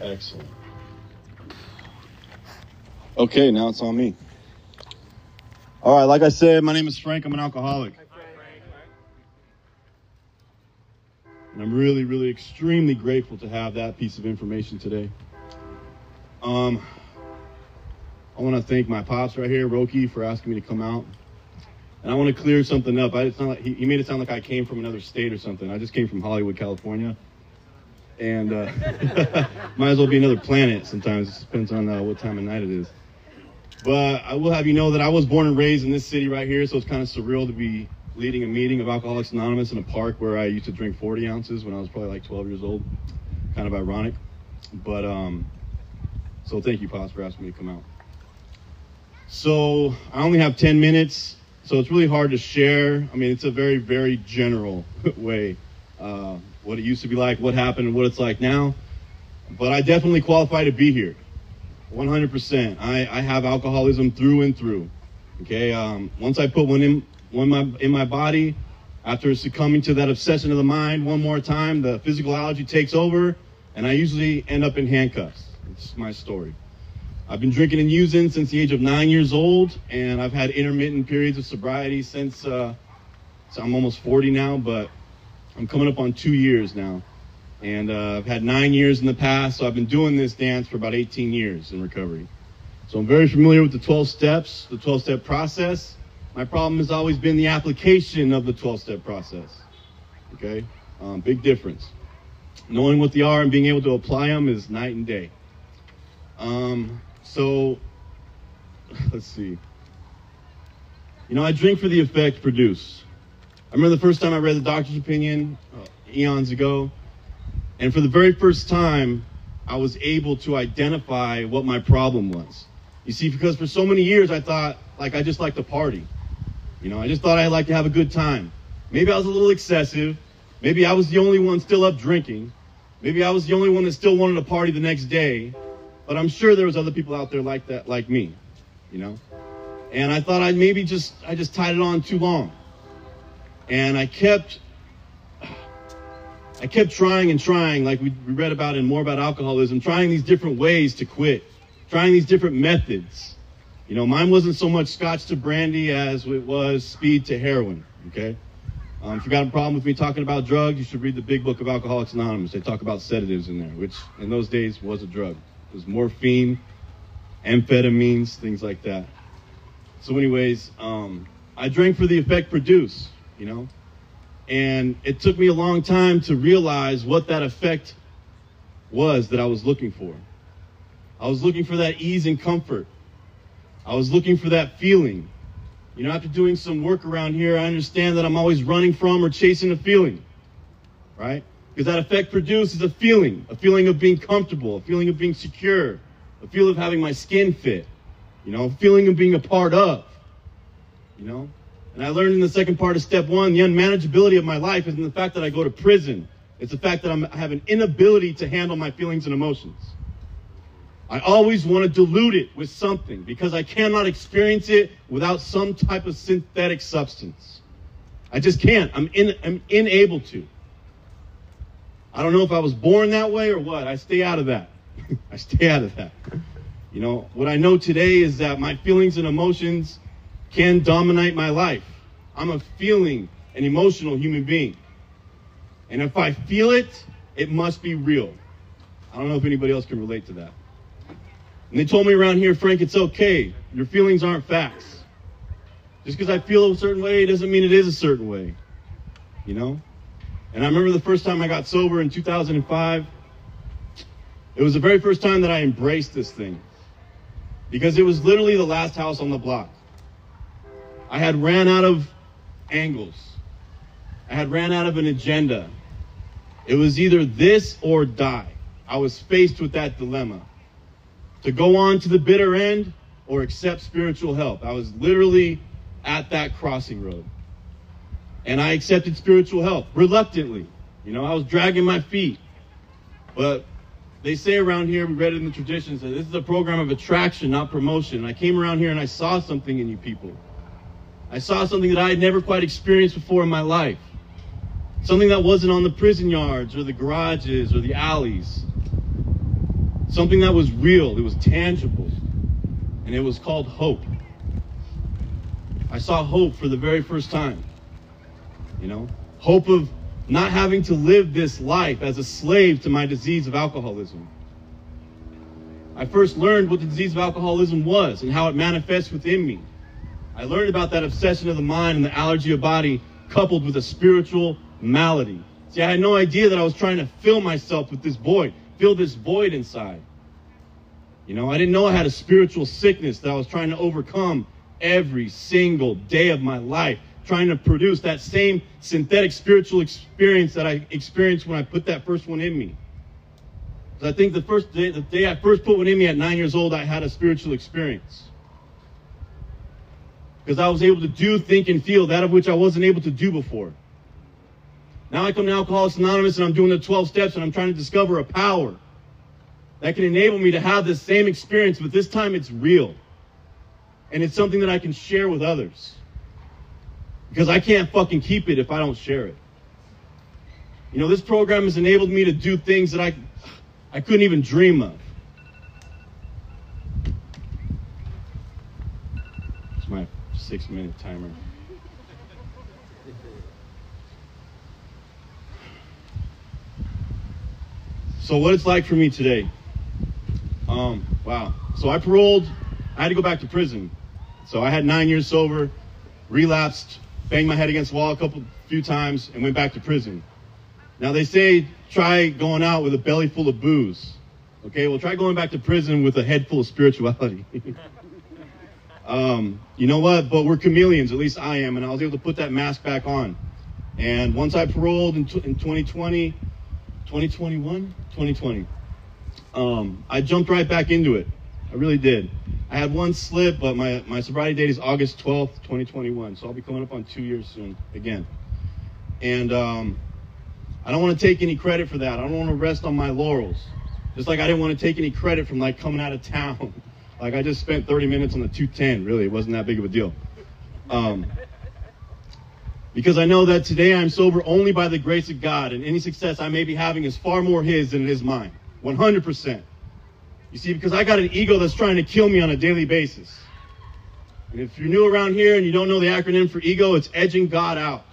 Excellent. Okay, now it's on me. All right, like I said, my name is Frank. I'm an alcoholic. And I'm really, really extremely grateful to have that piece of information today. Um, I want to thank my pops right here, Roki, for asking me to come out. And I want to clear something up. I, it's not like, he, he made it sound like I came from another state or something. I just came from Hollywood, California. And uh, might as well be another planet sometimes. It depends on uh, what time of night it is. But I will have you know that I was born and raised in this city right here, so it's kind of surreal to be leading a meeting of Alcoholics Anonymous in a park where I used to drink 40 ounces when I was probably like 12 years old. Kind of ironic. But, um, so thank you, Pops, for asking me to come out. So I only have 10 minutes, so it's really hard to share. I mean, it's a very, very general way. Uh, what it used to be like, what happened, and what it's like now. But I definitely qualify to be here. 100%. I, I have alcoholism through and through. Okay. Um, once I put one in one my, in my body, after succumbing to that obsession of the mind one more time, the physical allergy takes over, and I usually end up in handcuffs. It's my story. I've been drinking and using since the age of nine years old, and I've had intermittent periods of sobriety since. Uh, so I'm almost 40 now, but I'm coming up on two years now. And uh, I've had nine years in the past, so I've been doing this dance for about 18 years in recovery. So I'm very familiar with the 12 steps, the 12 step process. My problem has always been the application of the 12 step process. Okay? Um, big difference. Knowing what they are and being able to apply them is night and day. Um, so, let's see. You know, I drink for the effect produced. I remember the first time I read the doctor's opinion uh, eons ago. And for the very first time, I was able to identify what my problem was. You see, because for so many years I thought, like, I just like to party. You know, I just thought I'd like to have a good time. Maybe I was a little excessive. Maybe I was the only one still up drinking. Maybe I was the only one that still wanted to party the next day. But I'm sure there was other people out there like that, like me, you know? And I thought I'd maybe just, I just tied it on too long. And I kept I kept trying and trying, like we read about in more about alcoholism, trying these different ways to quit, trying these different methods. You know, mine wasn't so much scotch to brandy as it was speed to heroin. Okay. Um, if you got a problem with me talking about drugs, you should read the big book of Alcoholics Anonymous. They talk about sedatives in there, which in those days was a drug. It was morphine, amphetamines, things like that. So, anyways, um, I drank for the effect produced. You know, and it took me a long time to realize what that effect was that I was looking for. I was looking for that ease and comfort. I was looking for that feeling. You know, after doing some work around here, I understand that I'm always running from or chasing a feeling, right? Because that effect produces a feeling, a feeling of being comfortable, a feeling of being secure, a feeling of having my skin fit, you know, a feeling of being a part of, you know? And I learned in the second part of step one, the unmanageability of my life is in the fact that I go to prison. It's the fact that I'm, I have an inability to handle my feelings and emotions. I always want to dilute it with something because I cannot experience it without some type of synthetic substance. I just can't. I'm, in, I'm unable to. I don't know if I was born that way or what. I stay out of that. I stay out of that. You know, what I know today is that my feelings and emotions can dominate my life. I'm a feeling an emotional human being. And if I feel it, it must be real. I don't know if anybody else can relate to that. And they told me around here, Frank, it's okay. Your feelings aren't facts. Just because I feel a certain way doesn't mean it is a certain way. You know? And I remember the first time I got sober in 2005. It was the very first time that I embraced this thing. Because it was literally the last house on the block. I had ran out of angles. I had ran out of an agenda. It was either this or die. I was faced with that dilemma. To go on to the bitter end or accept spiritual help. I was literally at that crossing road. And I accepted spiritual help reluctantly. You know, I was dragging my feet. But they say around here, we read it in the traditions, that this is a program of attraction, not promotion. And I came around here and I saw something in you people. I saw something that I had never quite experienced before in my life. Something that wasn't on the prison yards or the garages or the alleys. something that was real, it was tangible, and it was called hope. I saw hope for the very first time. You know, hope of not having to live this life as a slave to my disease of alcoholism. I first learned what the disease of alcoholism was and how it manifests within me. I learned about that obsession of the mind and the allergy of body coupled with a spiritual malady. See, I had no idea that I was trying to fill myself with this void, fill this void inside. You know, I didn't know I had a spiritual sickness that I was trying to overcome every single day of my life, trying to produce that same synthetic spiritual experience that I experienced when I put that first one in me. So I think the first day, the day I first put one in me at nine years old, I had a spiritual experience. Because I was able to do, think, and feel that of which I wasn't able to do before. Now I come to Alcoholics Anonymous and I'm doing the 12 steps and I'm trying to discover a power that can enable me to have the same experience, but this time it's real. And it's something that I can share with others. Because I can't fucking keep it if I don't share it. You know, this program has enabled me to do things that I I couldn't even dream of. It's my six minute timer. So what it's like for me today. Um, wow. So I paroled. I had to go back to prison. So I had nine years sober, relapsed, banged my head against the wall a couple, few times, and went back to prison. Now they say try going out with a belly full of booze. Okay, well try going back to prison with a head full of spirituality. um, you know what? But we're chameleons, at least I am, and I was able to put that mask back on. And once I paroled in, in 2020, 2021, 2020, um, I jumped right back into it. I really did. I had one slip, but my, my sobriety date is August 12th, 2021. So I'll be coming up on two years soon again. And um, I don't want to take any credit for that. I don't want to rest on my laurels. Just like I didn't want to take any credit from like coming out of town. like I just spent 30 minutes on the 210. Really, it wasn't that big of a deal. Um, because I know that today I'm sober only by the grace of God, and any success I may be having is far more His than it is mine. 100%. You see, because I got an ego that's trying to kill me on a daily basis. And if you're new around here and you don't know the acronym for ego, it's edging God out.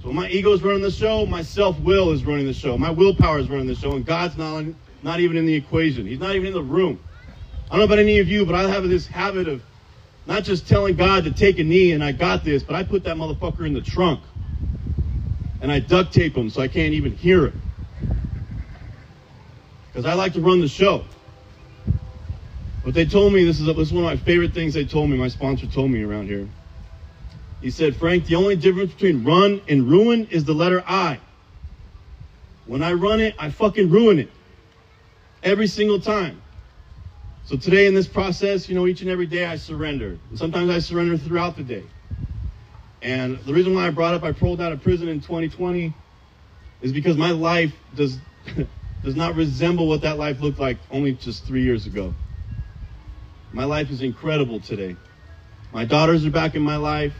So my ego is running the show, my self-will is running the show, my willpower is running the show, and God's not, not even in the equation. He's not even in the room. I don't know about any of you, but I have this habit of not just telling God to take a knee and I got this, but I put that motherfucker in the trunk. And I duct tape him so I can't even hear it. Because I like to run the show. But they told me, this is, this is one of my favorite things they told me, my sponsor told me around here. He said, Frank, the only difference between run and ruin is the letter I. When I run it, I fucking ruin it. Every single time. So today in this process, you know, each and every day I surrender. And sometimes I surrender throughout the day. And the reason why I brought up I paroled out of prison in 2020 is because my life does does not resemble what that life looked like only just three years ago. My life is incredible today. My daughters are back in my life.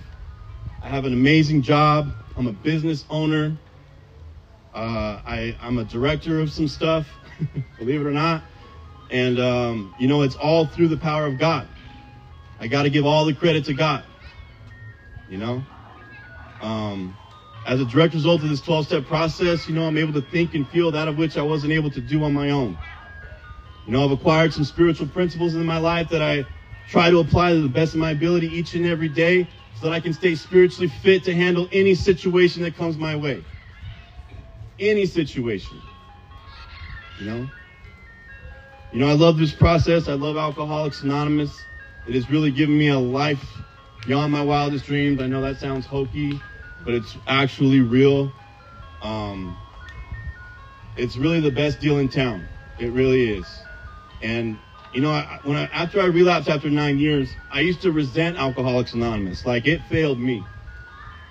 I have an amazing job. I'm a business owner. Uh, I, I'm a director of some stuff, believe it or not. And, um, you know, it's all through the power of God. I got to give all the credit to God. You know? Um, as a direct result of this 12 step process, you know, I'm able to think and feel that of which I wasn't able to do on my own. You know, I've acquired some spiritual principles in my life that I try to apply to the best of my ability each and every day so that I can stay spiritually fit to handle any situation that comes my way. Any situation. You know? You know, I love this process. I love Alcoholics Anonymous. It has really given me a life beyond my wildest dreams. I know that sounds hokey, but it's actually real. Um, it's really the best deal in town. It really is. And you know, I, when I, after I relapsed after nine years, I used to resent Alcoholics Anonymous. Like it failed me.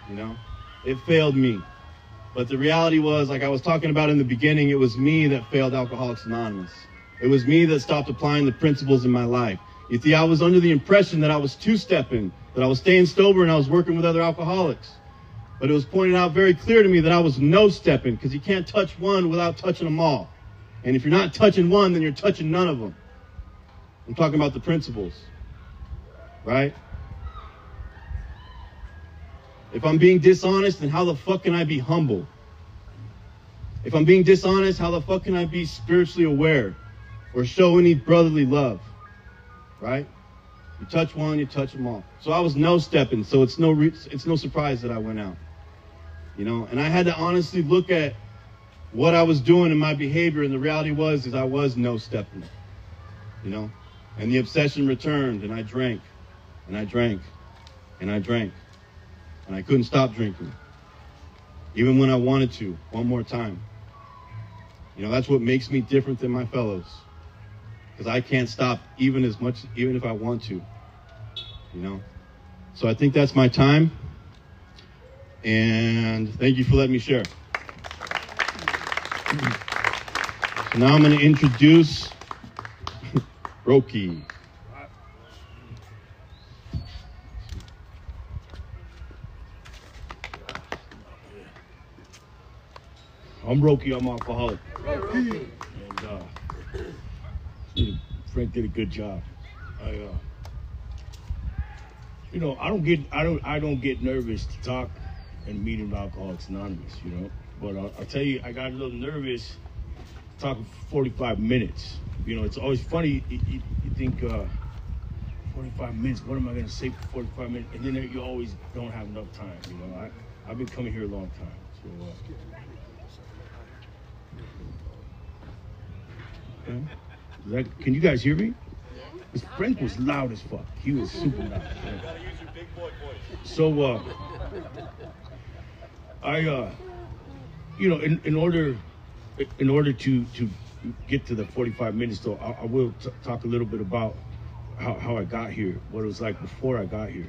You know, it failed me. But the reality was, like I was talking about in the beginning, it was me that failed Alcoholics Anonymous. It was me that stopped applying the principles in my life. You see, I was under the impression that I was two-stepping, that I was staying sober and I was working with other alcoholics. But it was pointed out very clear to me that I was no-stepping because you can't touch one without touching them all. And if you're not touching one, then you're touching none of them. I'm talking about the principles, right? If I'm being dishonest, then how the fuck can I be humble? If I'm being dishonest, how the fuck can I be spiritually aware or show any brotherly love? Right? You touch one, you touch them all. So I was no stepping, so it's no re- it's no surprise that I went out. You know, and I had to honestly look at what I was doing and my behavior, and the reality was is I was no stepping. You know, and the obsession returned, and I drank, and I drank, and I drank, and I couldn't stop drinking, even when I wanted to. One more time. You know, that's what makes me different than my fellows. Because I can't stop even as much, even if I want to. You know? So I think that's my time. And thank you for letting me share. So now I'm going to introduce Roki. I'm Roki. I'm alcoholic. Uh, Frank did a good job. I, uh, you know, I don't get, I don't, I don't get nervous to talk and meeting with Alcoholics Anonymous. You know, but I'll, I'll tell you, I got a little nervous talking for 45 minutes. You know, it's always funny. You, you, you think. Uh, 45 minutes. What am I going to say for 45 minutes? And then you always don't have enough time. You know, I, I've been coming here a long time. So, uh, Okay. That, can you guys hear me? Because Frank was loud as fuck. He was super loud. Yeah. So, uh, I, uh, you know, in, in order, in order to to get to the 45 minutes, though, I, I will t- talk a little bit about how, how I got here, what it was like before I got here.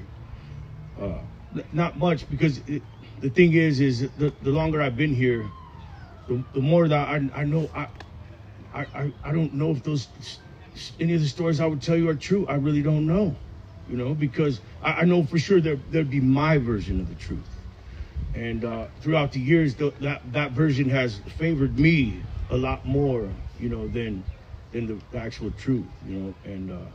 Uh, n- not much because it, the thing is, is the, the longer I've been here, the, the more that I, I know I, I, I, I don't know if those any of the stories I would tell you are true. I really don't know, you know, because I, I know for sure there there'd be my version of the truth, and uh, throughout the years, the, that that version has favored me a lot more, you know, than than the, actual truth, you know, and uh,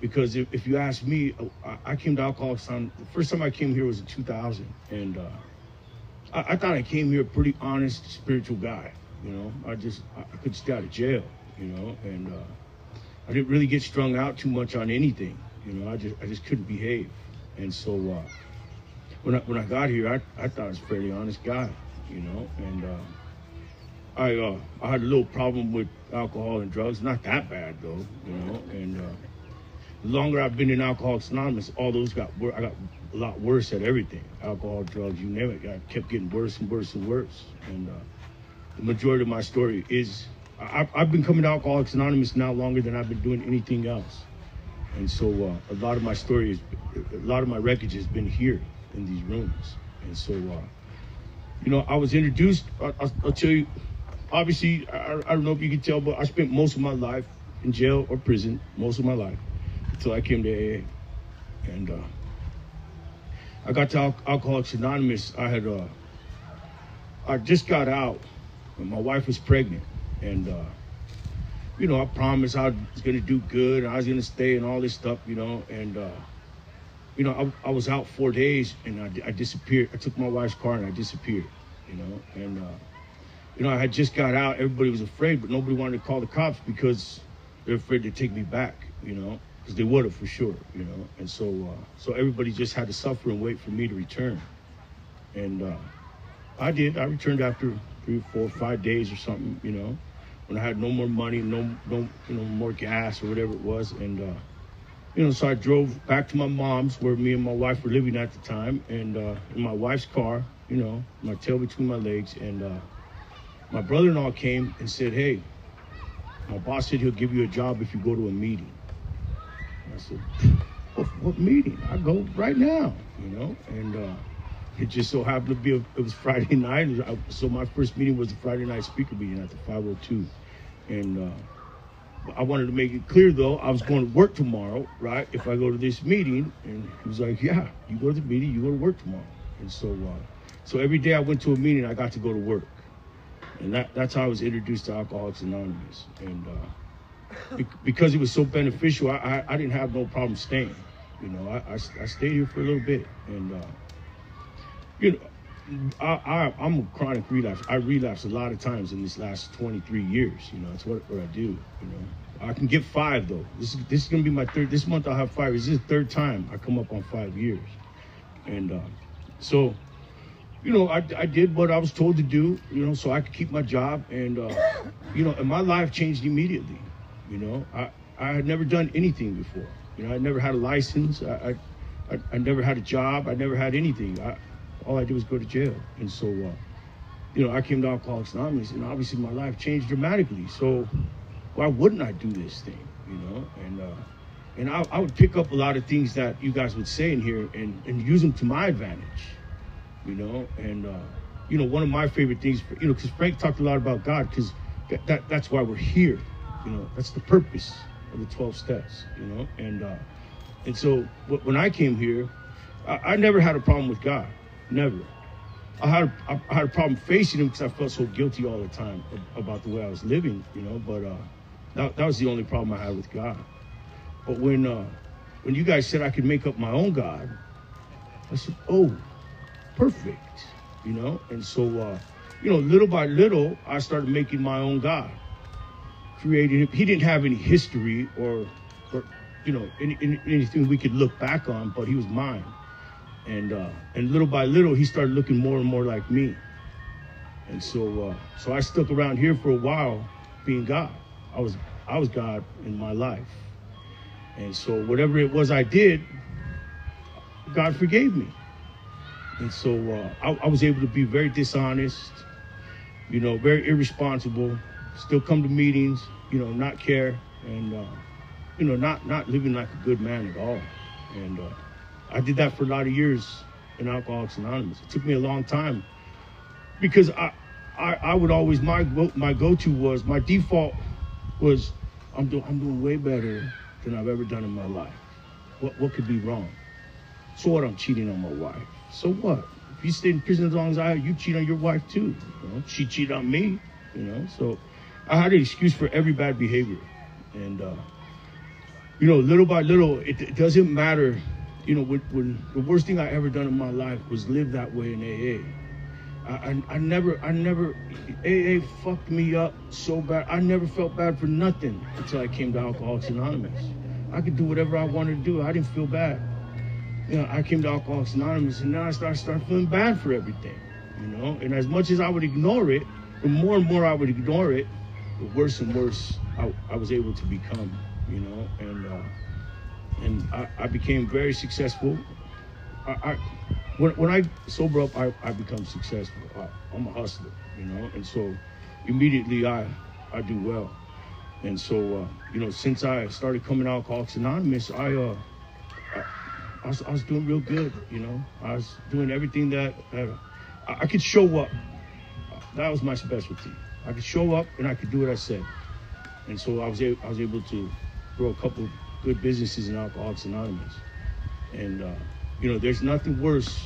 because if, if you ask me, I, I came to Alcoholics on the first time I came here was in 2000, and uh, I, I thought I came here a pretty honest, spiritual guy. You know, I just I, could stay out of jail. You know, and uh, I didn't really get strung out too much on anything. You know, I just I just couldn't behave, and so uh, when I when I got here, I I thought I was a fairly honest guy. You know, and uh, I uh, I had a little problem with alcohol and drugs, not that bad though. You know, and uh, the longer I've been in Alcoholics Anonymous, all those got wor- I got a lot worse at everything. Alcohol, drugs, you name it. I kept getting worse and worse and worse, and uh, the majority of my story is I, I've been coming to Alcoholics Anonymous now longer than I've been doing anything else. And so uh, a lot of my story is, a lot of my wreckage has been here in these rooms. And so, uh, you know, I was introduced, I, I'll, I'll tell you, obviously, I, I don't know if you can tell, but I spent most of my life in jail or prison, most of my life, until I came to AA. And uh, I got to Al- Alcoholics Anonymous. I had, uh, I just got out when my wife was pregnant, and uh, you know, I promised I was gonna do good, I was gonna stay, and all this stuff, you know, and uh, you know, I, I was out four days, and I, I disappeared. I took my wife's car and I disappeared, you know, and uh, you know, I had just got out. Everybody was afraid, but nobody wanted to call the cops because they're afraid to take me back, you know, because they would have for sure, you know, and so uh, so everybody just had to suffer and wait for me to return, and uh, I did. I returned after three, four, five days or something, you know, when I had no more money, no, no, you know, more gas or whatever it was, and uh, you know, so I drove back to my mom's where me and my wife were living at the time, and uh, in my wife's car, you know, my tail between my legs, and uh, my brother-in-law came and said, "Hey, my boss said he'll give you a job if you go to a meeting." And I said, "What, what meeting? I go right now," you know, and. Uh, it just so happened to be a, it was Friday night. I- So my first meeting was the Friday night speaker meeting at the 502, and uh, I wanted to make it clear though I was going to work tomorrow, right? If I go to this meeting, and he was like, "Yeah, you go to the meeting, you go to work tomorrow." And so, uh, so every day I went to a meeting, I got to go to work, and that that's how I was introduced to Alcoholics Anonymous. And uh, be- because it was so beneficial, I, I, I didn't have no problem staying. You know, I, I, I stayed here for a little bit, and uh, you know. I, I, I'm a chronic relapse. I relapse a lot of times in these last 23 years. You know, that's what, what I do. You know, I can get five though. This is this is gonna be my third. This month I'll have five. This is the third time I come up on five years, and uh, so, you know, I, I did what I was told to do. You know, so I could keep my job, and uh, you know, and my life changed immediately. You know, I I had never done anything before. You know, I never had a license. I, I, I never had a job. I never had anything. I, all I did was go to jail. And so, uh, you know, I came to Alcoholics Anonymous, and obviously my life changed dramatically. So, why wouldn't I do this thing? You know, and uh, and I, I would pick up a lot of things that you guys would say in here and, and use them to my advantage. You know, and uh, you know, one of my favorite things, you know, because Frank talked a lot about God, because that, that that's why we're here. You know, that's the purpose of the 12 steps. You know, and uh, and so wh- when I came here, I, I never had a problem with God. Never. I had I, I had a problem facing him because I felt so guilty all the time about the way I was living, you know. But uh, that, that was the only problem I had with God. But when uh, when you guys said I could make up my own God, I said, "Oh, perfect," you know. And so, uh, you know, little by little, I started making my own God, creating him. He didn't have any history or, or you know, any, any, anything we could look back on, but he was mine and uh, and little by little he started looking more and more like me. And so uh, so I stuck around here for a while being God. I was I was God in my life. And so whatever it was I did God forgave me. And so uh, I, I was able to be very dishonest you know very irresponsible still come to meetings you know not care and uh, you know not not living like a good man at all. And uh, I did that for a lot of years in Alcoholics Anonymous. It took me a long time because I, I, I would always my go, my go-to was my default was I'm doing I'm doing way better than I've ever done in my life. What what could be wrong? So what? I'm cheating on my wife. So what? If you stay in prison as long as I you cheat on your wife too. You know? She cheated on me. You know. So I had an excuse for every bad behavior, and uh, you know, little by little, it, it doesn't matter you know, when, when, the worst thing I ever done in my life was live that way in AA. I, I, I, never, I never, AA fucked me up so bad. I never felt bad for nothing until I came to Alcoholics Anonymous. I could do whatever I wanted to do. I didn't feel bad. You know, I came to Alcoholics Anonymous and now I started, started feeling bad for everything, you know? And as much as I would ignore it, the more and more I would ignore it, the worse and worse I, I was able to become, you know? And, uh, and I, I, became very successful. I, I, when, when I sober up, I, I become successful. I, am a hustler, you know, and so immediately I I do well. And so uh, you know, since I started coming out Alcoholics Anonymous, I uh I, I, was, I was doing real good, you know. I was doing everything that, that I, I could show up. That was my specialty. I could show up and I could do what I said. And so I was able, I was able to grow a couple good businesses in Alcoholics Anonymous. And, uh, you know, there's nothing worse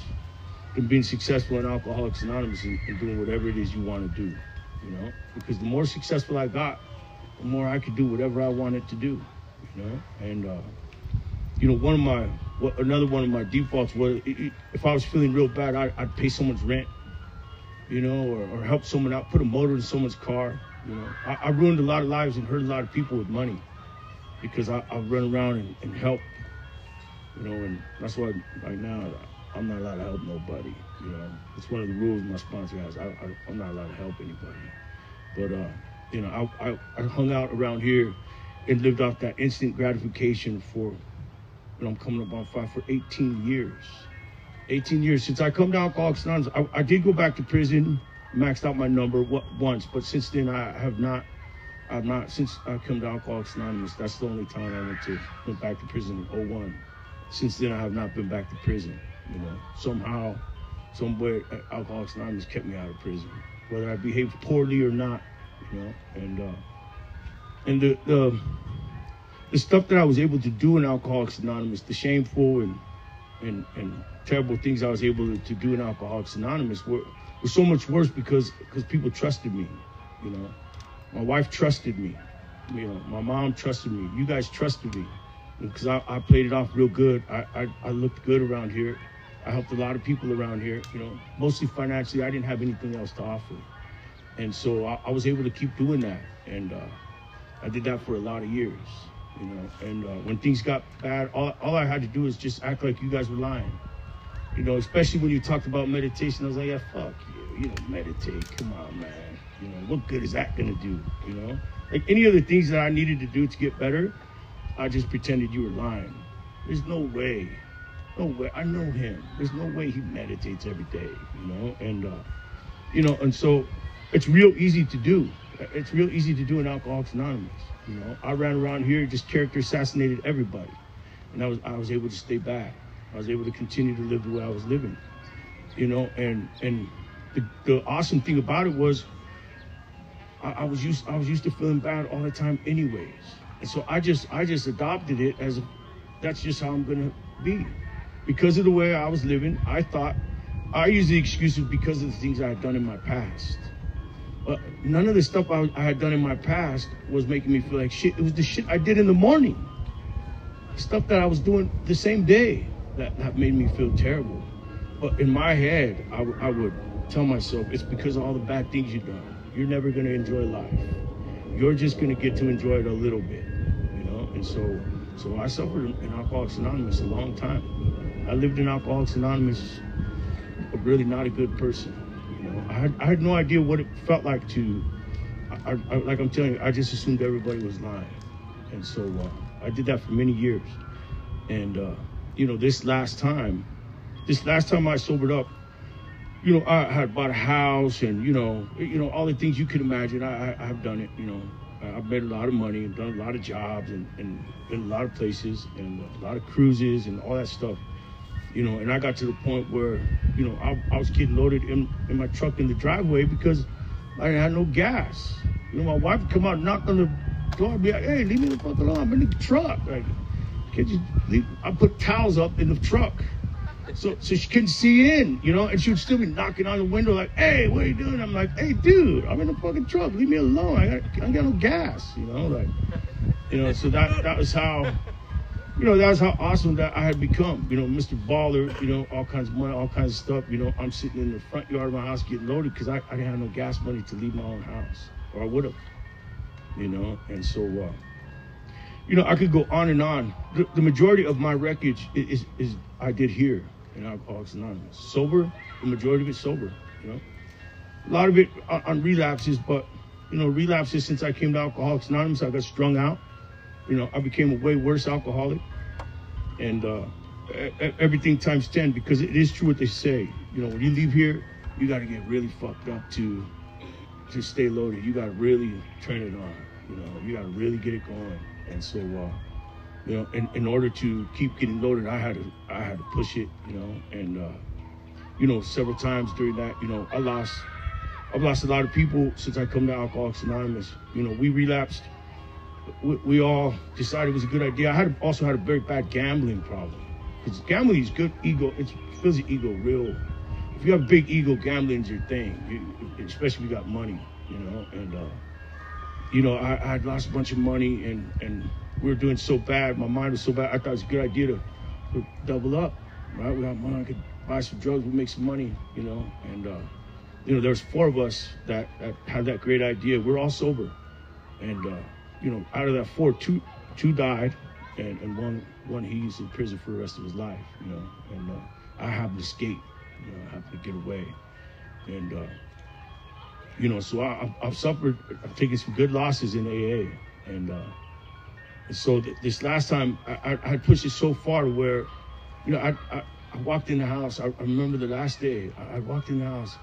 than being successful in Alcoholics Anonymous and, and, doing whatever it is you want to do, you know? Because the more successful I got, the more I could do whatever I wanted to do, you know? And, uh, you know, one of my, well, another one of my defaults was if I was feeling real bad, I, would pay someone's rent, you know, or, or, help someone out, put a motor in someone's car. You know, I, I ruined a lot of lives and hurt a lot of people with money because I, I run around and, and, help, you know, and that's why right now I'm not allowed to help nobody. You know, it's one of the rules my sponsor has. I, I, am not allowed to help anybody. But uh, you know, I, I, I hung out around here and lived off that instant gratification for, you know, I'm coming up on five for 18 years. 18 years since I come to Alcoholics Anonymous. I, I did go back to prison, maxed out my number once, but since then I have not I've not since I come to Alcoholics Anonymous. That's the only time I went to went back to prison in 01. Since then, I have not been back to prison. You know, somehow, somewhere, Alcoholics Anonymous kept me out of prison, whether I behaved poorly or not. You know, and uh, and the the the stuff that I was able to do in Alcoholics Anonymous, the shameful and and and terrible things I was able to, do in Alcoholics Anonymous were were so much worse because because people trusted me You know, my wife trusted me. You know, my mom trusted me. You guys trusted me because I, I played it off real good. I, I, I looked good around here. I helped a lot of people around here. You know, mostly financially. I didn't have anything else to offer, and so I, I was able to keep doing that. And uh, I did that for a lot of years. You know, and uh, when things got bad, all, all I had to do was just act like you guys were lying. You know, especially when you talked about meditation, I was like, yeah, fuck you. You know, meditate. Come on, man. You know, what good is that gonna do? You know, like any of the things that I needed to do to get better, I just pretended you were lying. There's no way, no way. I know him. There's no way he meditates every day. You know, and uh, you know, and so it's real easy to do. It's real easy to do in Alcoholics Anonymous. You know, I ran around here just character assassinated everybody, and I was I was able to stay back. I was able to continue to live the way I was living. You know, and and the, the awesome thing about it was I, I, was used I was used to feeling bad all the time anyways. And so I just I just adopted it as that's just how I'm gonna be. Because of the way I was living, I thought I used the excuses because of the things I had done in my past. But none of the stuff I, I had done in my past was making me feel like shit. It was the shit I did in the morning. Stuff that I was doing the same day that, that made me feel terrible. But in my head, I, I would tell myself it's because of all the bad things you've done you're never going to enjoy life. You're just going to get to enjoy it a little bit, you know. And so, so I suffered in Alcoholics Anonymous a long time. I lived in Alcoholics Anonymous, but really not a good person. You know, I had, I had no idea what it felt like to, I, I, like I'm telling you, I just assumed everybody was lying, and so uh, I did that for many years. And uh, you know, this last time, this last time I sobered up, you know, I had bought a house and, you know, you know, all the things you could imagine. I, I, have done it, you know. I've made a lot of money and done a lot of jobs and, and been a lot of places and a lot of cruises and all that stuff, you know. And I got to the point where, you know, I, I was getting loaded in, in my truck in the driveway because I didn't have no gas. You know, my wife would come out and knock on the door be like, hey, leave me the fuck alone. I'm in the truck. Like, can't you leave? I put towels up in the truck so so she couldn't see in, you know, and she would still be knocking on the window like, "Hey, what are you doing?" I'm like, "Hey, dude, I'm in the fucking truck. Leave me alone. I got I got no gas, you know, like, you know." So that that was how, you know, that was how awesome that I had become. You know, Mr. Baller, you know, all kinds of money, all kinds of stuff. You know, I'm sitting in the front yard of my house getting loaded because I, I didn't have no gas money to leave my own house, or I would have, you know, and so. uh you know, I could go on and on. The, the majority of my wreckage is, is, is I did here in Alcoholics Anonymous. Sober, the majority of it sober, you know. A lot of it on, relapses, but you know, relapses since I came to Alcoholics Anonymous, I got strung out. You know, I became a way worse alcoholic, and uh, everything times ten because it is true what they say. You know, when you leave here, you got to get really fucked up to to stay loaded. You got to really turn it on. You know, you got to really get it going. And so, uh, you know, in, in order to keep getting loaded, I had to I had to push it, you know, and uh, you know, several times during that, you know, I lost I've lost a lot of people since I come to Alcoholics Anonymous. You know, we relapsed. We, we all decided it was a good idea. I had also had a very bad gambling problem because gambling is good ego. It fills your ego real. If you have a big ego, gambling's your thing. You, especially if you got money, you know. And uh, you know, I, I lost a bunch of money and and we were doing so bad. My mind was so bad. I thought it was a good idea to, to double up, right? We got money, I could buy some drugs, we make some money, you know. And uh, you know, there's four of us that, that had that great idea. We're all sober, and uh, you know, out of that four, two two died, and, and one one he's in prison for the rest of his life, you know. And uh, I happened to escape, you know, I happened to get away, and uh, you know, so I, I've suffered. I've taken some good losses in AA, and uh, so th- this last time, I, I, I, pushed it so far where, you know, I, I, I walked in the house. I, remember the last day. I, walked in the house,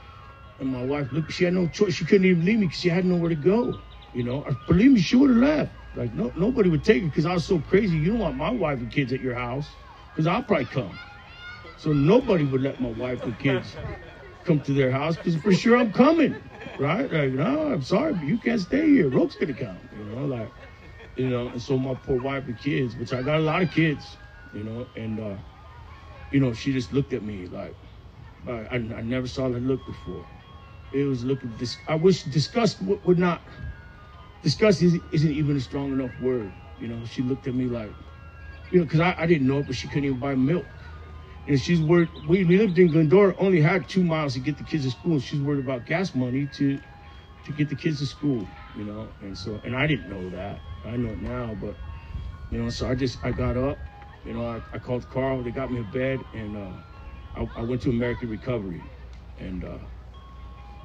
and my wife looked. She had no choice. She couldn't even leave me because she had nowhere to go. You know, believe me, she would have left. Like no, nobody would take her because I was so crazy. You don't want my wife and kids at your house because I'll probably come. So nobody would let my wife and kids come to their house because for sure I'm coming, right? Like no, I'm sorry, but you can't stay here. Rope's gonna come. You know, like you know, and so my poor wife and kids, which I got a lot of kids, you know, and uh, you know, she just looked at me like I, I, never saw that look before, it was looking. Dis- I wish disgust would, not. Disgust isn't, isn't even a strong enough word. You know, she looked at me like, you know, because I, I didn't know it, but she couldn't even buy milk. And she's worried. We lived in Glendora, only had two miles to get the kids to school. And she's worried about gas money to to get the kids to school. You know, and so and I didn't know that. I know it now, but you know, so I just I got up. You know, I, I called Carl. They got me in bed, and uh, I, I went to American Recovery, and uh,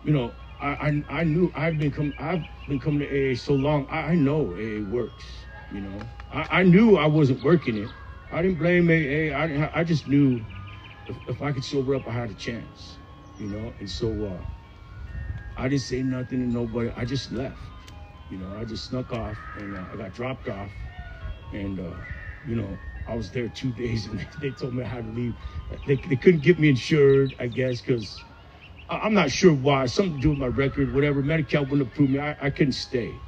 you know, I, I I knew I've been come I've been coming to AA so long. I, I know AA works. You know, I, I knew I wasn't working it. I didn't blame AA. I I just knew if, if I could sober up, I had a chance. You know, and so uh, I didn't say nothing to nobody. I just left. You know, I just snuck off, and uh, I got dropped off, and uh, you know, I was there two days, and they, told me had to leave. They, they couldn't get me insured, I guess, because I'm not sure why. Something to do with my record, whatever. Medi-Cal wouldn't approve me. I, I couldn't stay,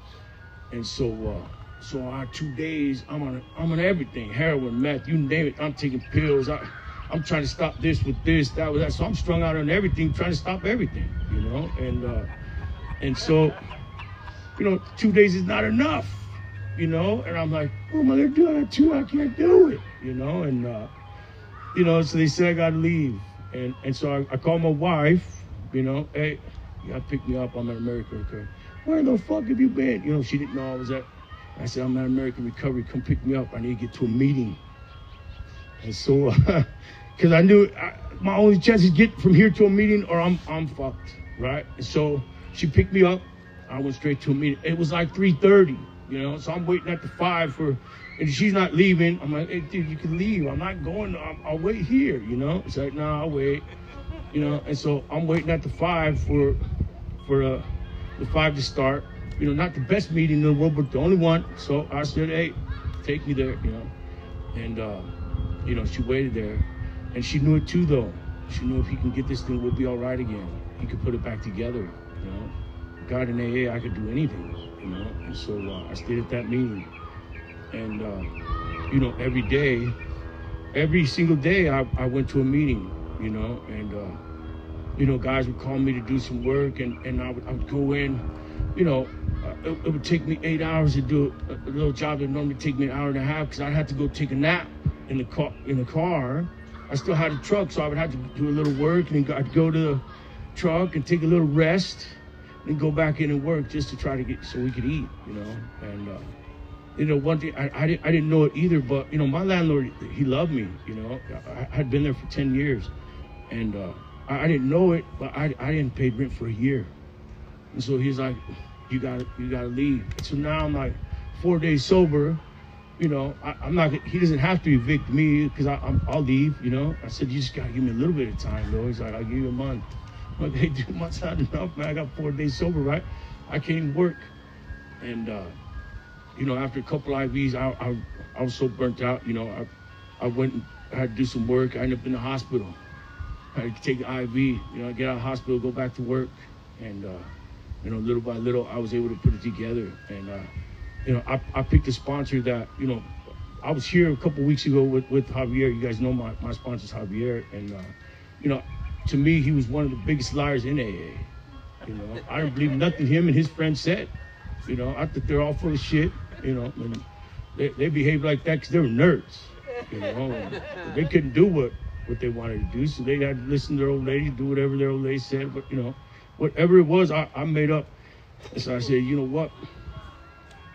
and so uh, so I two days. I'm on I'm on everything, heroin, meth, you name it. I'm taking pills. I, I'm trying to stop this with this, that with that. So I'm strung out on everything, trying to stop everything, you know. And uh, and so, you know, two days is not enough, you know. And I'm like, what am I gonna do on two? I can't do it, you know. And uh, you know, so they said I gotta leave, and and so I, I called my wife, you know, hey, you gotta pick me up. I'm at American Recovery. Where the fuck have you been? You know, she didn't know I was at. I said I'm at American Recovery. Come pick me up. I need to get to a meeting. And so, because I knew I, my only chance is get from here to a meeting or I'm I'm fucked, right? And so she picked me up. I went straight to a meeting. It was like 3:30, you know. So I'm waiting at the five for, and she's not leaving. I'm like, hey, dude, you can leave. I'm not going. I'll, I'll wait here, you know. It's like, no, nah, I'll wait, you know. And so I'm waiting at the five for, for uh, the five to start. You know, not the best meeting in the world, but the only one. So I said, hey, take me there, you know. And uh, you know, she waited there, and she knew it too, though. She knew if he can get this thing, we'll be all right again. He could put it back together, you know. God in AA, I could do anything, you know. And so uh, I stayed at that meeting, and uh, you know, every day, every single day, I, I went to a meeting, you know, and uh, you know, guys would call me to do some work, and and I would, I would go in, you know. It, it, would take me eight hours to do a, a little job that normally take me an hour and a half because I'd have to go take a nap in the car. In the car, I still had a truck, so I would have to do a little work, and I'd go to the truck and take a little rest, and go back in and work just to try to get so we could eat, you know. And uh, you know, one thing I, I didn't I didn't know it either, but you know, my landlord he loved me, you know. I, had been there for ten years, and uh, I, I didn't know it, but I I didn't pay rent for a year, and so he's like, you got you got to leave. So now I'm like four days sober you know, I, am not. He doesn't have to evict me because. I'll leave. You know. I said you just gotta give me a little bit of time, though. He's like, I'll give you a month. I'm do hey, two months not enough, man. I got four days sober, right? I can't work. And uh, you know, after a couple IVs, I, I I was so burnt out. You know, I I went and had to do some work. I ended up in the hospital. I had to take the IV. You know, get out of hospital, go back to work, and uh, you know, little by little, I was able to put it together. And uh, you know, I, I picked a sponsor that, you know, I was here a couple weeks ago with, with Javier. You guys know my, my sponsor's Javier. And, uh, you know, to me, he was one of the biggest liars in AA. You know, I don't believe nothing him and his friends said. You know, I think they're all full of shit. You know, and they, they behaved like that because they were nerds. You know, they couldn't do what, what they wanted to do. So they had to listen to their old lady, do whatever their old lady said. But, you know, whatever it was, I, I made up. And so I said, you know what?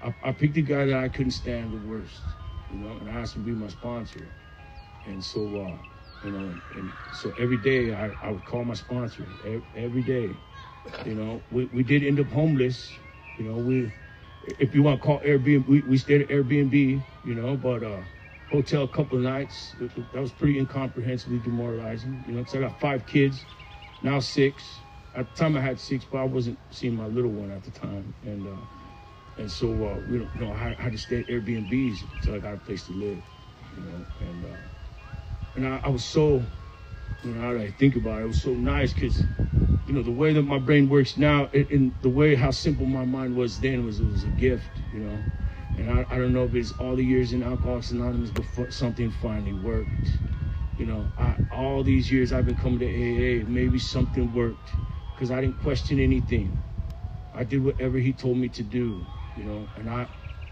I, I picked a guy that I couldn't stand the worst, you know, and I asked him to be my sponsor. And so, uh, you know, and so every day I, I would call my sponsor every, every day. You know, we, we did end up homeless. You know, we, if you want to call Airbnb, we, we stayed at Airbnb, you know, but uh, hotel a couple of nights. That was pretty incomprehensibly demoralizing. You know, because I got five kids, now six. At the time I had six, but I wasn't seeing my little one at the time. And, uh, and so uh, we don't know how, how to stay at Airbnbs until I got a place to live, you know. And uh, and I, I, was so, you know, now I think about it, it was so nice because, you know, the way that my brain works now, and the way how simple my mind was then was it was a gift, you know. And I, I don't know if it's all the years in Alcoholics Anonymous, but something finally worked. You know, I, all these years I've been coming to AA, maybe something worked because I didn't question anything. I did whatever he told me to do, you know, and I,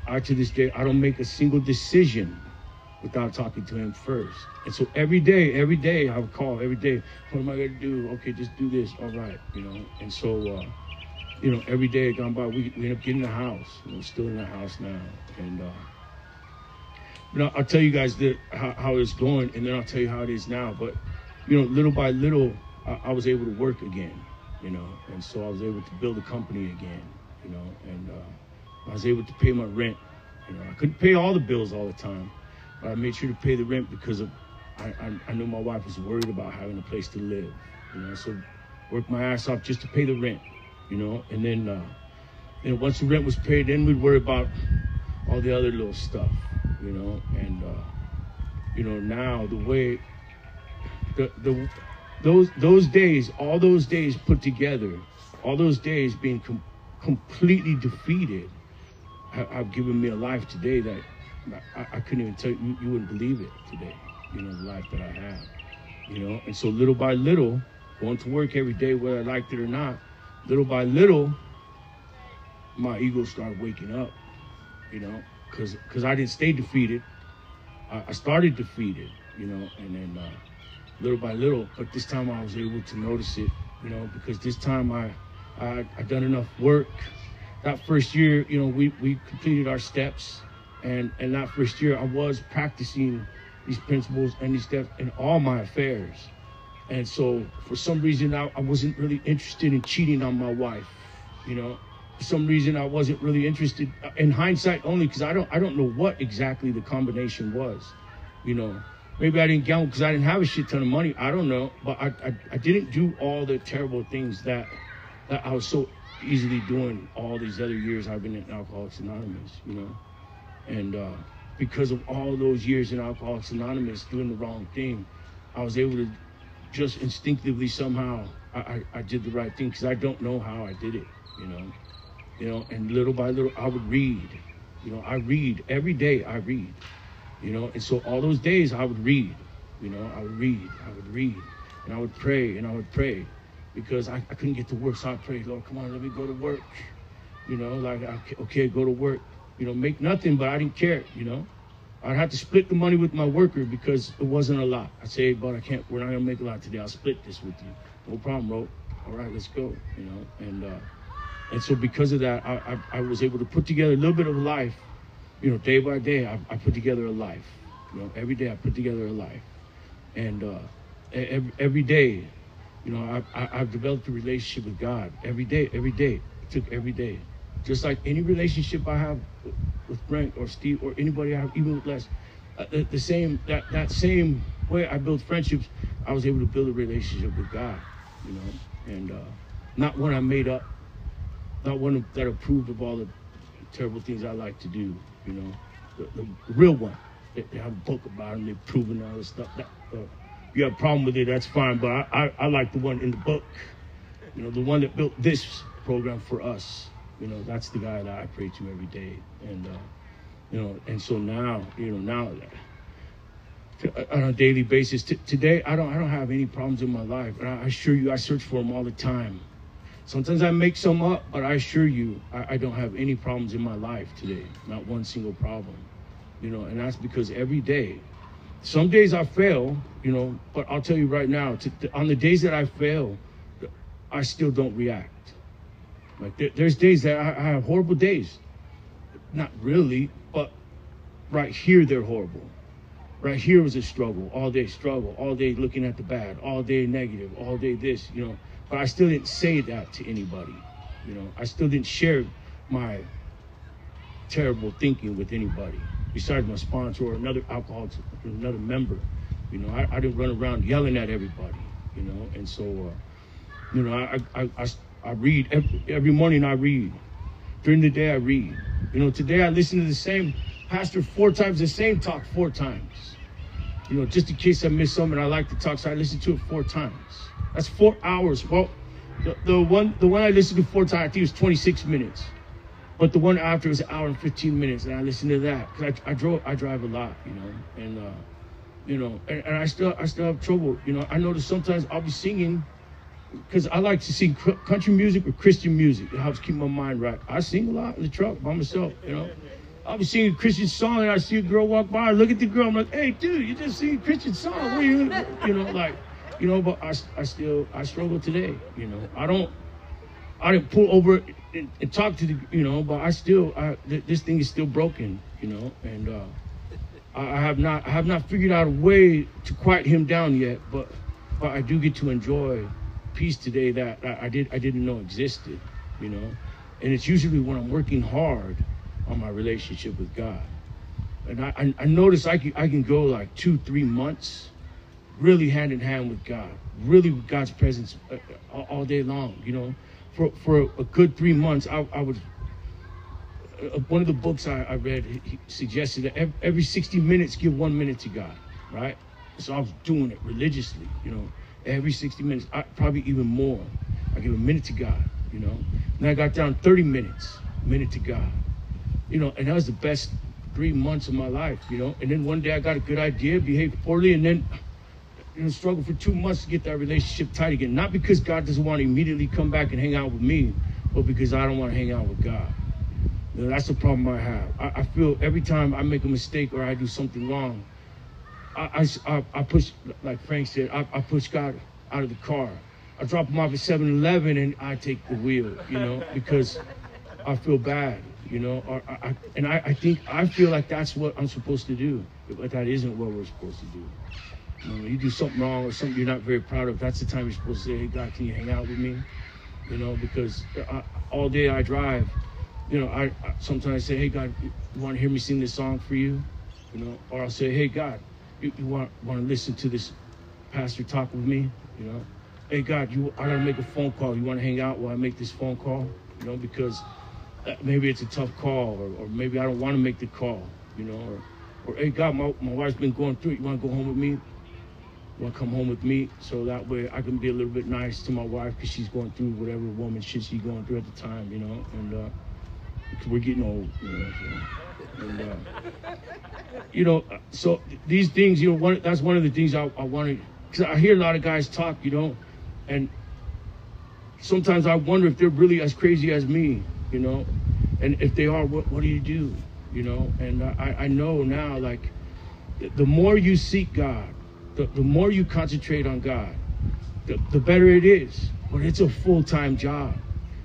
I to this day, I don't make a single decision without talking to him first. And so every day, every day I would call every day, what am I gonna do? Okay, just do this. All right, you know. And so, uh, you know, every day gone by, we, we end up getting a house. Know, still in the house now. And uh, you know, I'll tell you guys that how, how it's going, and then I'll tell you how it is now. But you know, little by little, I, I was able to work again. You know, and so I was able to build a company again. You know, and uh, I was able to pay my rent. You know, I couldn't pay all the bills all the time, I made sure to pay the rent because of I, I, I knew my wife was worried about having a place to live. You know, so worked my ass off just to pay the rent. You know, and then uh, and once the rent was paid, then we'd worry about all the other little stuff. You know, and uh, you know now the way the the those those days, all those days put together, all those days being com- completely defeated, have given me a life today that I, I couldn't even tell you, you wouldn't believe it today. You know, the life that I have. You know, and so little by little, going to work every day, whether I liked it or not, little by little, my ego started waking up. You know, because because I didn't stay defeated. I, I started defeated. You know, and then. Uh, little by little. But this time I was able to notice it, you know, because this time I, I, I done enough work. That first year, you know, we, we completed our steps. And, and that first year I was practicing these principles and these steps in all my affairs. And so for some reason, I, I wasn't really interested in cheating on my wife, you know. For some reason, I wasn't really interested uh, in hindsight only because I don't I don't know what exactly the combination was, you know. Maybe I didn't gamble because I didn't have a shit ton of money. I don't know, but I, I, I didn't do all the terrible things that that I was so easily doing all these other years I've been in Alcoholics Anonymous, you know, and uh, because of all those years in Alcoholics Anonymous doing the wrong thing, I was able to just instinctively somehow I, I, I did the right thing because I don't know how I did it, you know, you know, and little by little I would read, you know, I read every day. I read you know. And so all those days I would read, you know, I would read, I would read, and I would pray, and I would pray because I, I couldn't get to work. So I prayed, Lord, come on, let me go to work. You know, like, okay, go to work. You know, make nothing, but I didn't care, you know. I'd have to split the money with my worker because it wasn't a lot. I'd say, but I can't, we're not gonna make a lot today. I'll split this with you. No problem, bro. All right, let's go, you know. And uh, and so because of that, I, I, I was able to put together a little bit of life you know, day by day, I, I, put together a life. You know, every day I put together a life, and uh, every, every day, you know, I, I, have developed a relationship with God. Every day, every day, it took every day. Just like any relationship I have with Brent or Steve or anybody I have, even with Les, uh, the, the, same that that same way I built friendships, I was able to build a relationship with God. You know, and uh, not one I made up, not one that approved of all the terrible things I like to do you know, the, the real one. They, they, have a book about him. They're proving all this stuff. That, uh, you have a problem with it, that's fine. But I, I, I, like the one in the book. You know, the one that built this program for us. You know, that's the guy that I pray to every day. And, uh, you know, and so now, you know, now on a daily basis. T- today, I don't, I don't have any problems in my life. And I assure you, I search for them all the time. Sometimes I make some up, but I assure you, I, I, don't have any problems in my life today. Not one single problem. You know, and that's because every day, some days I fail, you know, but I'll tell you right now, to, to, on the days that I fail, I still don't react. Like there, there's days that I, I have horrible days. Not really, but right here they're horrible. Right here was a struggle, all day struggle, all day looking at the bad, all day negative, all day this, you know but I still didn't say that to anybody. You know, I still didn't share my terrible thinking with anybody besides my sponsor or another alcoholic, another member. You know, I, I didn't run around yelling at everybody. You know, and so, uh, you know, I, I, I, I read every, every morning. I read during the day. I read. You know, today I listen to the same pastor four times, the same talk four times. You know, just in case I miss something, I like to talk, so I listen to it four times. That's four hours. Well, the, the one the one I listened to four times, I think it was 26 minutes. But the one after was an hour and 15 minutes, and I listened to that because I, I drove I drive a lot, you know, and uh, you know, and, and I still I still have trouble. You know, I notice sometimes I'll be singing, because I like to sing country music or Christian music. It helps keep my mind right. I sing a lot in the truck by myself, you know. I'll be singing a Christian song and I see a girl walk by. I look at the girl. I'm like, hey, dude, you just sing a Christian song. What you, you know, like, you know. But I, I still, I struggle today. You know, I don't, I didn't pull over and, and talk to the, you know. But I still, I, th- this thing is still broken, you know, and uh, I, I have not, I have not figured out a way to quiet him down yet. But, but I do get to enjoy peace today that I, I did, I didn't know existed, you know. And it's usually when I'm working hard on my relationship with God. And I, I, I notice I can, I can go like two, three months really hand in hand with God, really with God's presence uh, all, all day long. You know, for, for a good three months, I, I would. Uh, one of the books I, I read suggested that every 60 minutes, give one minute to God, right? So I was doing it religiously, you know, every 60 minutes, I, probably even more. I give a minute to God, you know. Then I got down 30 minutes, minute to God, you know, and that was the best three months of my life, you know. And then one day I got a good idea, behaved poorly, and then you know, struggled for two months to get that relationship tight again. Not because God doesn't want to immediately come back and hang out with me, but because I don't want to hang out with God. You know, that's the problem I have. I, I, feel every time I make a mistake or I do something wrong, I, I, I push, like Frank said, I, I push God out of the car. I drop him off at 7-Eleven and I take the wheel, you know, because I feel bad, you know, or I, and I, I think I feel like that's what I'm supposed to do, but that isn't what we're supposed to do. You, know, you do something wrong or something you're not very proud of, that's the time you're supposed to say, hey, God, can you hang out with me? You know, because uh, I, all day I drive, you know, I, I sometimes say, hey, God, you want to hear me sing this song for you? You know, or I'll say, hey, God, you, you want want to listen to this pastor talk with me? You know, hey, God, you, I gotta make a phone call. You want to hang out while I make this phone call? You know, because maybe it's a tough call, or, or maybe I don't want to make the call. You know, or, or hey, God, my, my wife's been going through it. You want to go home with me? You want to come home with me so that way I can be a little bit nice to my wife because she's going through whatever woman shit she's going through at the time, you know, and uh, we're getting old, you know. So, and, uh, you know, so these things, you know, one, that's one of the things I, I wanted because I hear a lot of guys talk, you know, and sometimes I wonder if they're really as crazy as me, you know, and if they are, what, what do you do, you know? And I, I know now, like, the more you seek God, the, the more you concentrate on God, the, the better it is. But it's a full time job,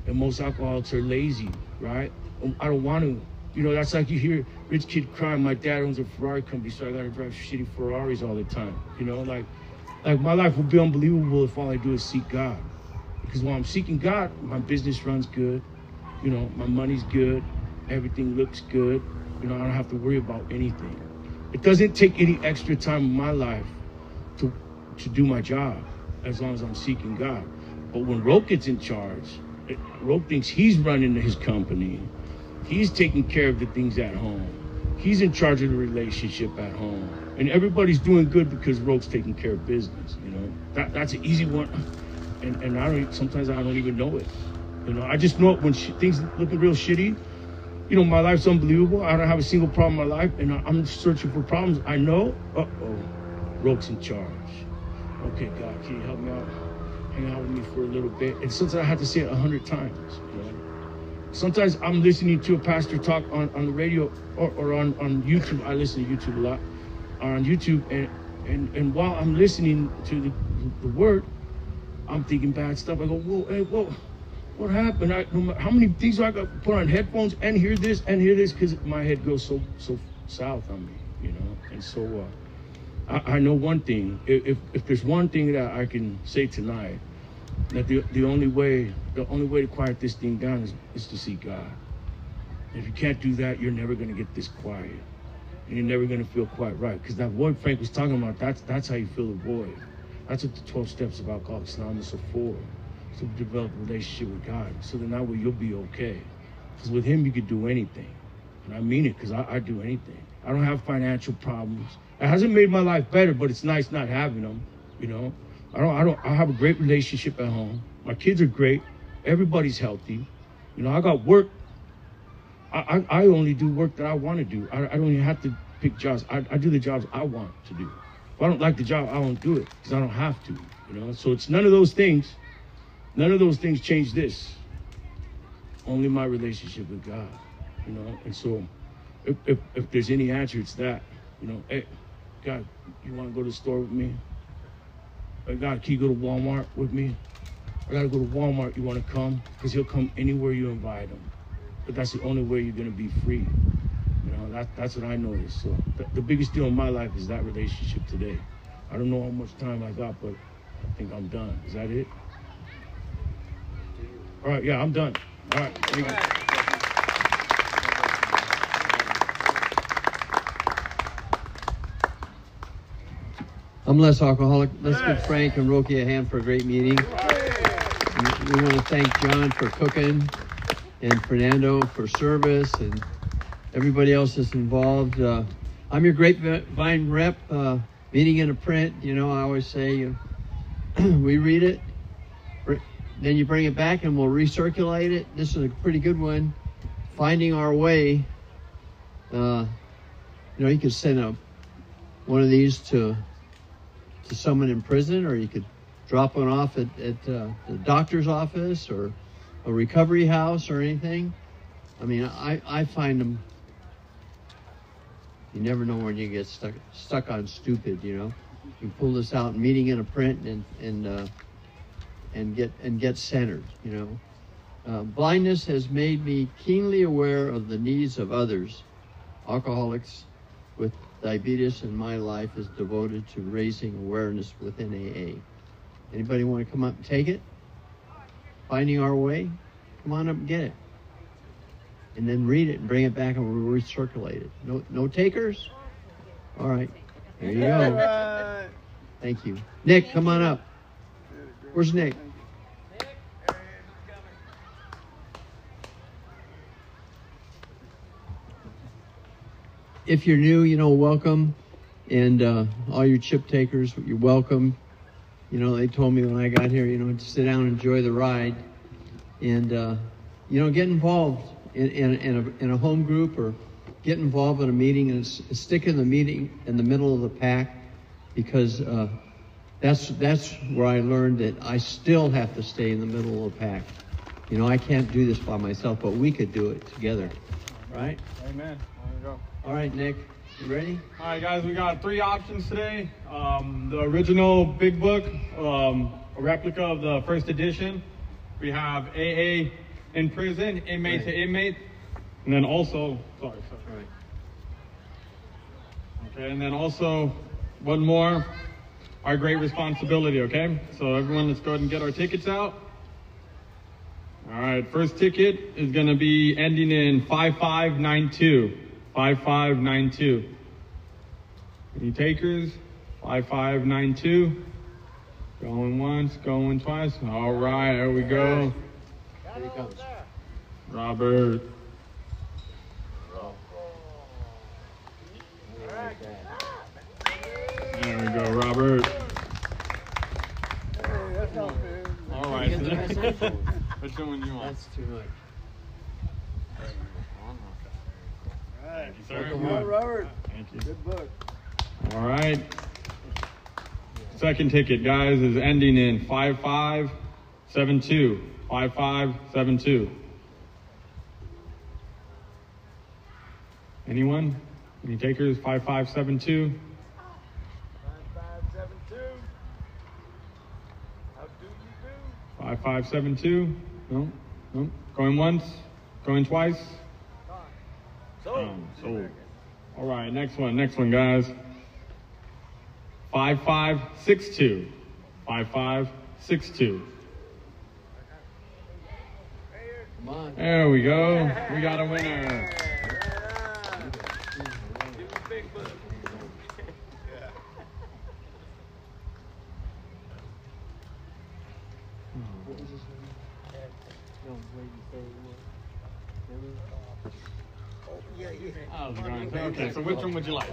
and most alcoholics are lazy, right? I don't want to. You know, that's like you hear rich kid crying. My dad owns a Ferrari company, so I gotta drive shitty Ferraris all the time. You know, like, like my life would be unbelievable if all I do is seek God. Because while I'm seeking God, my business runs good. You know, my money's good. Everything looks good. You know, I don't have to worry about anything. It doesn't take any extra time in my life to to do my job as long as I'm seeking God. But when Roke gets in charge, Roke thinks he's running his company. He's taking care of the things at home. He's in charge of the relationship at home. And everybody's doing good because Roke's taking care of business. You know, that, that's an easy one. And, and I don't, sometimes I don't even know it. You know, I just know it when things looking real shitty. You know, my life's unbelievable. I don't have a single problem in my life. And I'm searching for problems. I know, uh oh, Roke's in charge. Okay, God, can you help me out? Hang out with me for a little bit. And sometimes I have to say it a hundred times. Sometimes I'm listening to a pastor talk on, on the radio or, or on, on YouTube. I listen to YouTube a lot. or On YouTube, and, and, and while I'm listening to the, the word, I'm thinking bad stuff. I go, whoa, hey, whoa, what happened? I, how many things I got put on headphones and hear this and hear this? Because my head goes so so south on me, you know. And so uh, I, I know one thing. If, if there's one thing that I can say tonight, that the, the only way the only way to quiet this thing down is, is to see God. If you can't do that, you're never gonna get this quiet. And you're never gonna feel quite right. Because that void Frank was talking about, that's that's how you feel the void. That's what the 12 steps of Alcoholics Anonymous are for. To develop a relationship with God. So then that way you'll be okay. Because with him you could do anything. And I mean it because I, I do anything. I don't have financial problems. It hasn't made my life better, but it's nice not having them, you know. I don't, I don't, I have a great relationship at home. My kids are great. Everybody's healthy. You know, I got work. I, I, I only do work that I want to do. I, I don't even have to pick jobs. I, I do the jobs I want to do. If I don't like the job, I won't do it because I don't have to. You know, so it's none of those things. none of those things change this. Only my relationship with God, you know. And so, if if, if there's any answer, it's that, you know. Hey, God, you want to go to the store with me? Hey, God, can you go to Walmart with me? I gotta go to Walmart. You want to come? Because he'll come anywhere you invite him. But that's the only way you're gonna be free. You know, that, that's what I noticed. So the, the biggest deal in my life is that relationship today. I don't know how much time I got, but I think I'm done. Is that it? All right, yeah, I'm done. All right. I'm Les alcoholic. Let's give Frank and Roki a hand for a great meeting. We want to thank John for cooking and Fernando for service and everybody else that's involved. Uh, I'm your grapevine rep, uh, meeting in a print. You know, I always say uh, we read it, then you bring it back and we'll recirculate it. This is a pretty good one. Finding our way. Uh, you know, you could send a one of these to to someone in prison, or you could drop one off at, at uh, the doctor's office or a recovery house or anything. I mean, I, I find them. You never know when you get stuck stuck on stupid. You know, you pull this out, meeting in a print, and and uh, and get and get centered. You know, uh, blindness has made me keenly aware of the needs of others, alcoholics, with diabetes in my life is devoted to raising awareness within AA. Anybody want to come up and take it? Finding our way? Come on up and get it. And then read it and bring it back and we'll recirculate it. No, no takers? All right. There you go. Thank you. Nick, come on up. Where's Nick? If you're new, you know, welcome. And uh, all your chip takers, you're welcome. You know, they told me when I got here, you know, to sit down and enjoy the ride. And, uh, you know, get involved in, in, in, a, in a home group or get involved in a meeting and stick in the meeting in the middle of the pack because uh, that's, that's where I learned that I still have to stay in the middle of the pack. You know, I can't do this by myself, but we could do it together. Right? Amen. There you go. All right, Nick, you ready? All right, guys, we got three options today. Um, the original Big Book, um, a replica of the first edition. We have AA in prison, inmate Right. to inmate, and then also, sorry, sorry. Right. Okay, and then also one more, our great responsibility. Okay, so everyone, let's go ahead and get our tickets out. All right, first ticket is going to be ending in 5592. 5592. Any takers? 5592. Going once, going twice. All right, there we go. Here he comes. Robert. There we go, Robert. All right. Which one you want? That's too much. Thank you, sir. Robert. Thank you. Good book. All right. Second ticket, guys, is ending in 5572. 5572. Anyone? Any takers? 5572. Five five seven two. How do you do? 5572. No? No? Going once? Going twice? So. Um, sold. All right, next one, next one, guys. 5562. 5562. Come on. There we go. We got a winner. What was this one? No, wait, you say How's it going? Okay, so which one would you like?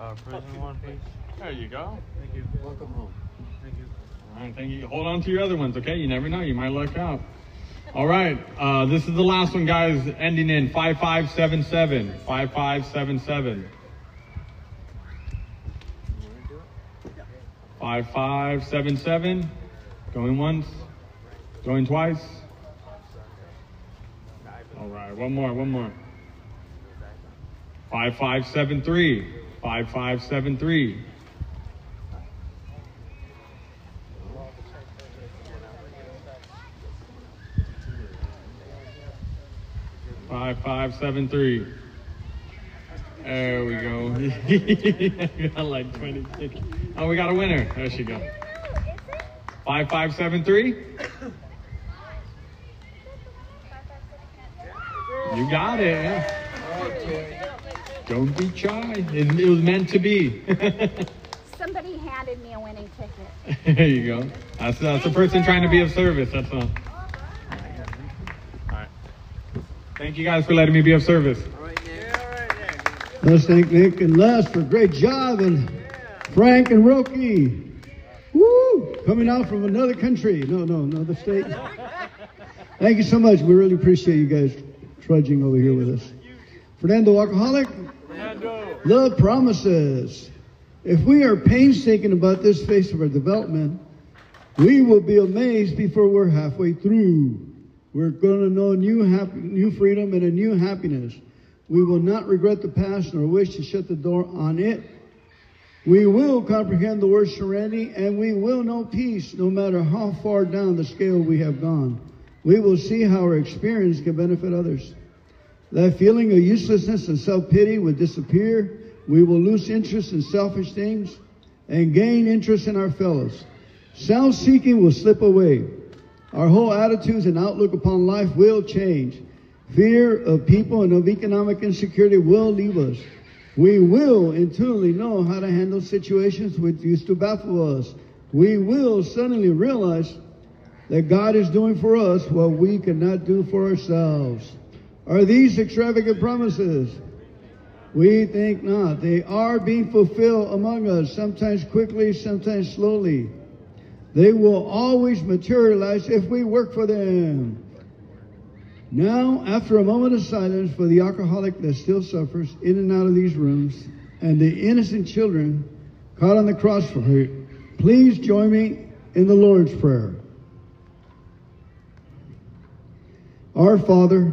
Uh, prison one piece. There you go. Thank you. Welcome home. Thank you. All right, thank you. Hold on to your other ones, okay? You never know. You might luck out. All right, uh, this is the last one, guys, ending in 5577. 5577. 5577. Going once, Going twice. All right, one more, one more. 5573. 5573. Five five seven three. There we go. I like twenty. Oh, we got a winner. There she go. Five five seven three. You got it. Yeah. Don't be shy. It, it was meant to be. Somebody handed me a winning ticket. there you go. That's that's a person trying to be of service. That's all. All right. Thank you guys for letting me be of service. Let's thank Nick and Les for a great job and Frank and Roki. Woo! Coming out from another country. No, no, another state. Thank you so much. We really appreciate you guys trudging over here with us. Fernando Alcoholic, Fernando. love promises. If we are painstaking about this phase of our development, we will be amazed before we're halfway through. We're going to know new, happy, new freedom and a new happiness. We will not regret the past nor wish to shut the door on it. We will comprehend the word serenity and we will know peace no matter how far down the scale we have gone. We will see how our experience can benefit others. That feeling of uselessness and self-pity will disappear. We will lose interest in selfish things and gain interest in our fellows. Self-seeking will slip away. Our whole attitudes and outlook upon life will change. Fear of people and of economic insecurity will leave us. We will intuitively know how to handle situations which used to baffle us. We will suddenly realize that God is doing for us what we cannot do for ourselves. Are these extravagant promises? We think not. They are being fulfilled among us, sometimes quickly, sometimes slowly. They will always materialize if we work for them. Now, after a moment of silence for the alcoholic that still suffers in and out of these rooms and the innocent children caught on the cross for her, please join me in the Lord's Prayer. Our Father,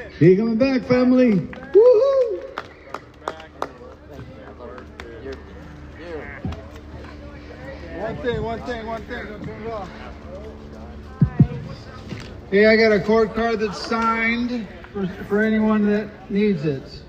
See you coming back, family. Woohoo! One thing, one thing, one thing. Don't turn it off. Hey, I got a court card that's signed for, for anyone that needs it.